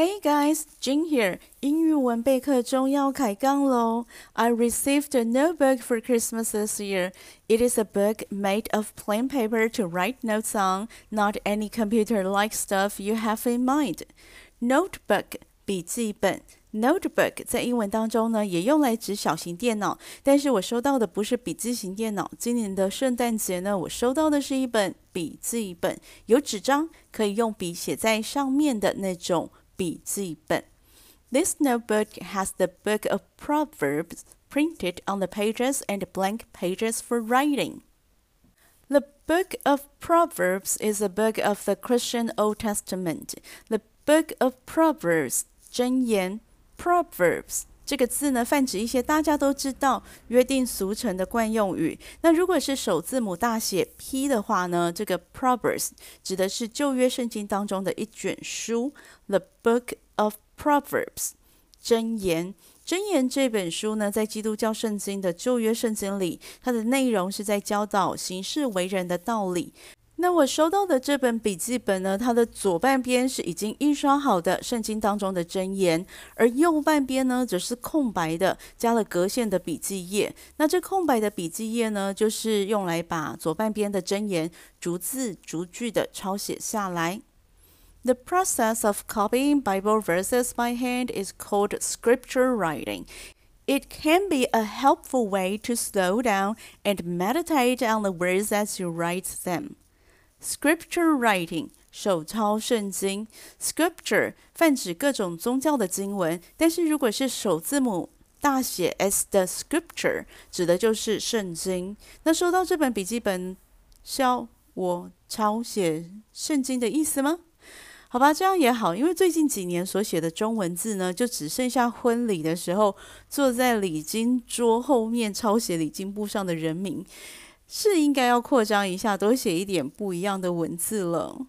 Hey guys, Jin here. 英语文备课中要开杠喽！I received a notebook for Christmas this year. It is a book made of plain paper to write notes on, not any computer-like stuff you have in mind. Notebook 笔记本。Notebook 在英文当中呢，也用来指小型电脑，但是我收到的不是笔记型电脑。今年的圣诞节呢，我收到的是一本笔记本，有纸张，可以用笔写在上面的那种。 BG This notebook has the Book of Proverbs printed on the pages and blank pages for writing. The Book of Proverbs is a book of the Christian Old Testament. The Book of Proverbs, 箴言, Proverbs 这个字呢，泛指一些大家都知道、约定俗成的惯用语。那如果是首字母大写 P 的话呢，这个 Proverbs 指的是旧约圣经当中的一卷书，The Book of Proverbs，箴言。箴言这本书呢，在基督教圣经的旧约圣经里，它的内容是在教导行事为人的道理。那我收到的这本笔记本呢，它的左半边是已经印刷好的圣经当中的箴言，而右半边呢则是空白的，加了格线的笔记页。那这空白的笔记页呢，就是用来把左半边的箴言逐字逐句的抄写下来。The process of copying Bible verses by hand is called scripture writing. It can be a helpful way to slow down and meditate on the words as you write them. Scripture writing 手抄圣经，Scripture 泛指各种宗教的经文，但是如果是首字母大写 S 的 Scripture，指的就是圣经。那收到这本笔记本，是要我抄写圣经的意思吗？好吧，这样也好，因为最近几年所写的中文字呢，就只剩下婚礼的时候坐在礼金桌后面抄写礼金簿上的人名。是应该要扩张一下，多写一点不一样的文字了。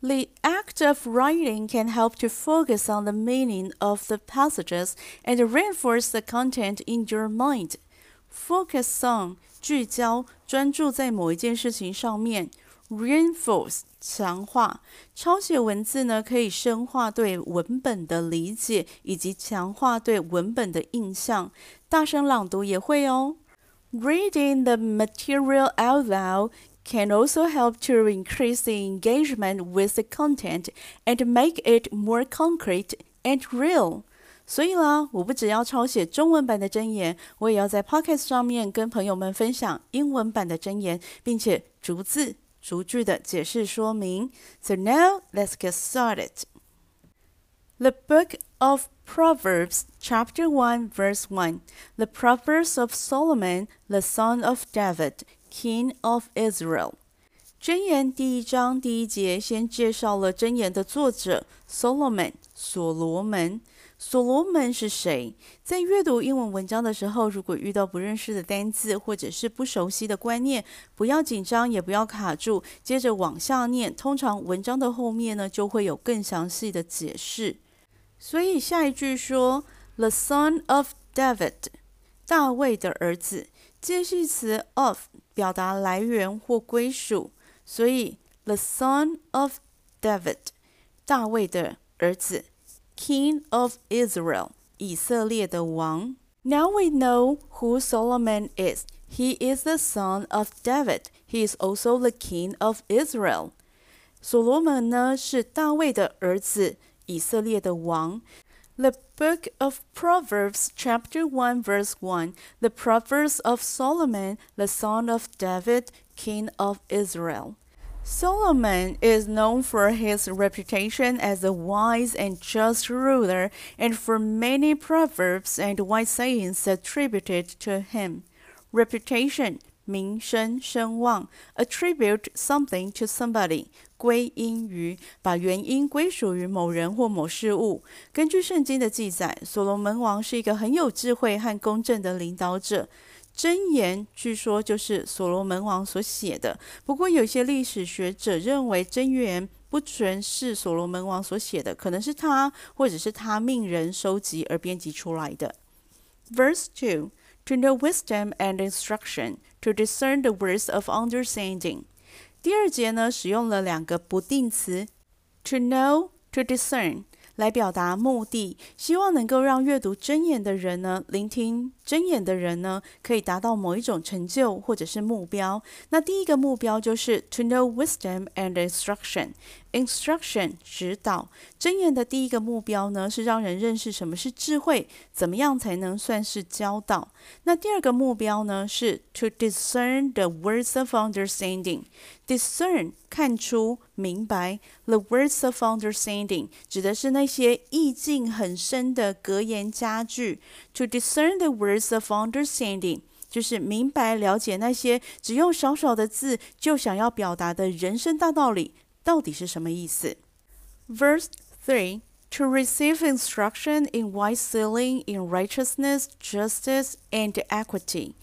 The act of writing can help to focus on the meaning of the passages and reinforce the content in your mind. Focus on 聚焦，专注在某一件事情上面。Reinforce 强化，抄写文字呢，可以深化对文本的理解，以及强化对文本的印象。大声朗读也会哦。Reading the material out loud can also help to increase the engagement with the content and make it more concrete and real. 所以啦，我不只要抄写中文版的箴言，我也要在 Podcast 上面跟朋友们分享英文版的箴言，并且逐字逐句的解释说明。So now let's get started. The book of Proverbs chapter 1 verse 1 The Proverbs of Solomon the son of David king of Israel 箴言第一章第一节先介绍了箴言的作者 Solomon 所罗门。所罗门是谁？在阅读英文文章的时候，如果遇到不认识的单字或者是不熟悉的观念，不要紧张，也不要卡住，接着往下念。通常文章的后面呢，就会有更详细的解释。所以下一句说，the son of David，大卫的儿子。介系词 of 表达来源或归属，所以 the son of David，大卫的儿子，King of Israel，以色列的王。Now we know who Solomon is. He is the son of David. He is also the king of Israel. 所罗门呢是大卫的儿子。 以色列的王。The book of Proverbs, chapter 1, verse 1 The Proverbs of Solomon, the son of David, king of Israel. Solomon is known for his reputation as a wise and just ruler and for many proverbs and wise sayings attributed to him. Reputation 名声声望，attribute something to somebody，归因于，把原因归属于某人或某事物。根据圣经的记载，所罗门王是一个很有智慧和公正的领导者。箴言据说就是所罗门王所写的，不过有些历史学者认为箴言不全是所罗门王所写的，可能是他或者是他命人收集而编辑出来的。Verse two. to know wisdom and instruction, to discern the words of understanding。第二节呢，使用了两个不定词，to know、to discern， 来表达目的，希望能够让阅读箴言的人呢，聆听 箴言的人呢，可以达到某一种成就或者是目标。那第一个目标就是 to know wisdom and instruction。Instruction 指导，箴言的第一个目标呢是让人认识什么是智慧，怎么样才能算是教导。那第二个目标呢是 to discern the words of understanding。discern 看出、明白，the words of understanding 指的是那些意境很深的格言佳句。to discern the words of understanding 就是明白、了解那些只用少少的字就想要表达的人生大道理。到底是什么意思？Verse three. To receive instruction in wise dealing, in righteousness, justice, and equity。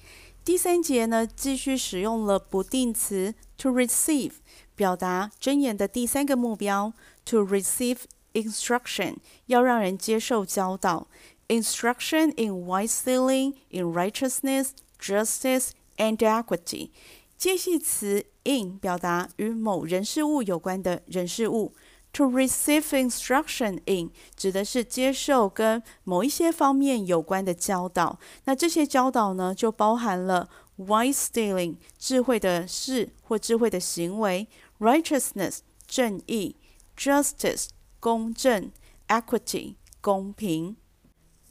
第三节呢，继续使用了不定词 to receive，表达箴言的第三个目标。To receive instruction，要让人接受教导。 Instruction in wise dealing, in righteousness, justice, and equity。介系词 in 表达与某人事物有关的人事物。To receive instruction in 指的是接受跟某一些方面有关的教导。那这些教导呢，就包含了 wise dealing 智慧的事或智慧的行为，righteousness 正义，justice 公正，equity 公平。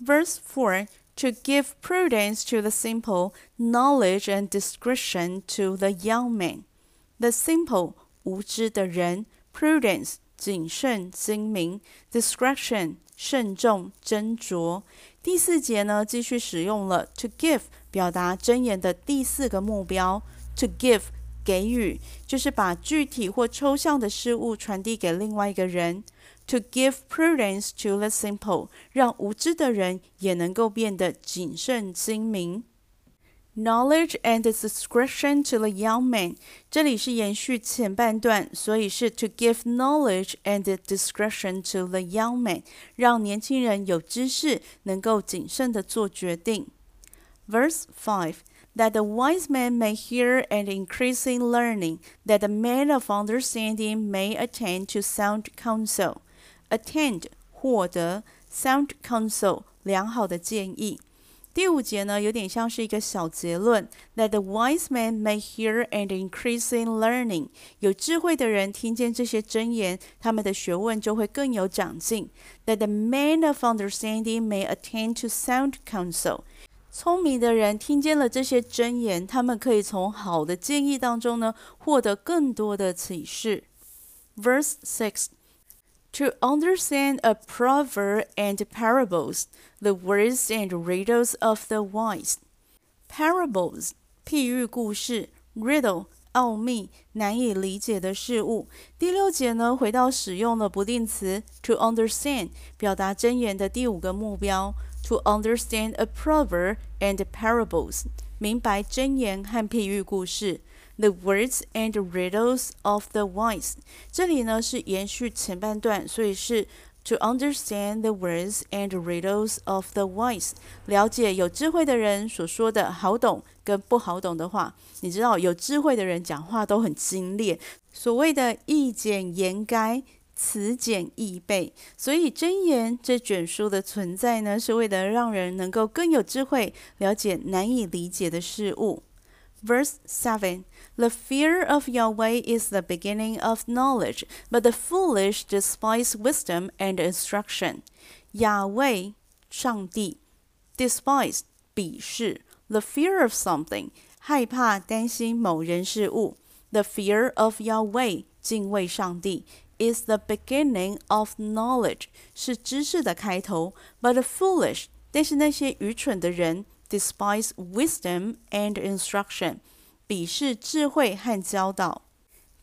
Verse four. to give prudence to the simple, knowledge and discretion to the young man. The simple 无知的人，prudence 谨慎精明，discretion 慎重斟酌。第四节呢，继续使用了 to give 表达真言的第四个目标，to give 给予，就是把具体或抽象的事物传递给另外一个人。 To give prudence to the simple，让无知的人也能够变得谨慎精明。Knowledge and discretion to the young man，这里是延续前半段，所以是 to give knowledge and discretion to the young man，让年轻人有知识，能够谨慎的做决定。Verse five。that the wise man may hear and increase in learning, that the man of understanding may attain to sound counsel. Attend 获得 sound counsel 良好的建议。第五节呢，有点像是一个小结论，that the wise man may hear and increase in learning。有智慧的人听见这些箴言，他们的学问就会更有长进。That the man of understanding may attain to sound counsel。聪明的人听见了这些箴言，他们可以从好的建议当中呢，获得更多的启示。Verse six. to understand a proverb and parables, the words and riddles of the wise. Parables, 譬喻故事；riddle，奥秘，难以理解的事物。第六节呢，回到使用了不定词 to understand，表达箴言的第五个目标：to understand a proverb and parables, 明白箴言和譬喻故事。The words and riddles of the wise，这里呢是延续前半段，所以是 to understand the words and riddles of the wise，了解有智慧的人所说的好懂跟不好懂的话。你知道有智慧的人讲话都很精炼，所谓的意简言赅。词简意备，所以箴言这卷书的存在呢，是为了让人能够更有智慧，了解难以理解的事物。Verse seven. The fear of Yahweh is the beginning of knowledge, but the foolish despise wisdom and instruction. Yahweh, 上帝，despise 鄙视，the fear of something 害怕担心某人事物，the fear of Yahweh 敬畏上帝 is the beginning of knowledge 是知识的开头，but the foolish 但是那些愚蠢的人 despise wisdom and instruction 鄙视智慧和教导。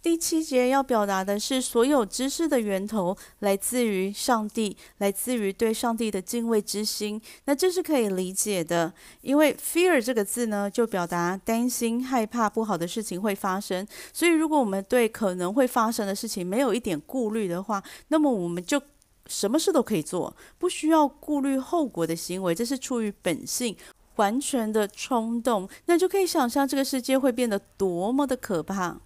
第七节要表达的是，所有知识的源头来自于上帝，来自于对上帝的敬畏之心。那这是可以理解的，因为 fear 这个字呢，就表达担心、害怕不好的事情会发生。所以，如果我们对可能会发生的事情没有一点顾虑的话，那么我们就什么事都可以做，不需要顾虑后果的行为。这是出于本性。完全的冲动，那就可以想象这个世界会变得多么的可怕。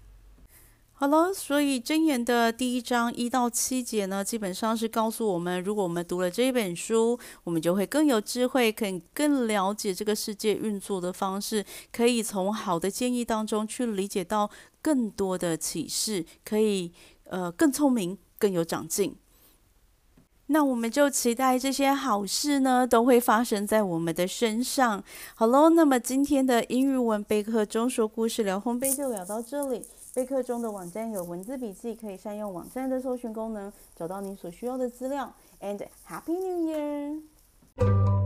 好了，所以箴言的第一章一到七节呢，基本上是告诉我们，如果我们读了这一本书，我们就会更有智慧，可以更了解这个世界运作的方式，可以从好的建议当中去理解到更多的启示，可以呃更聪明，更有长进。那我们就期待这些好事呢，都会发生在我们的身上。好喽，那么今天的英语文备课中说故事聊烘焙就聊到这里。备课中的网站有文字笔记，可以善用网站的搜寻功能，找到你所需要的资料。And Happy New Year！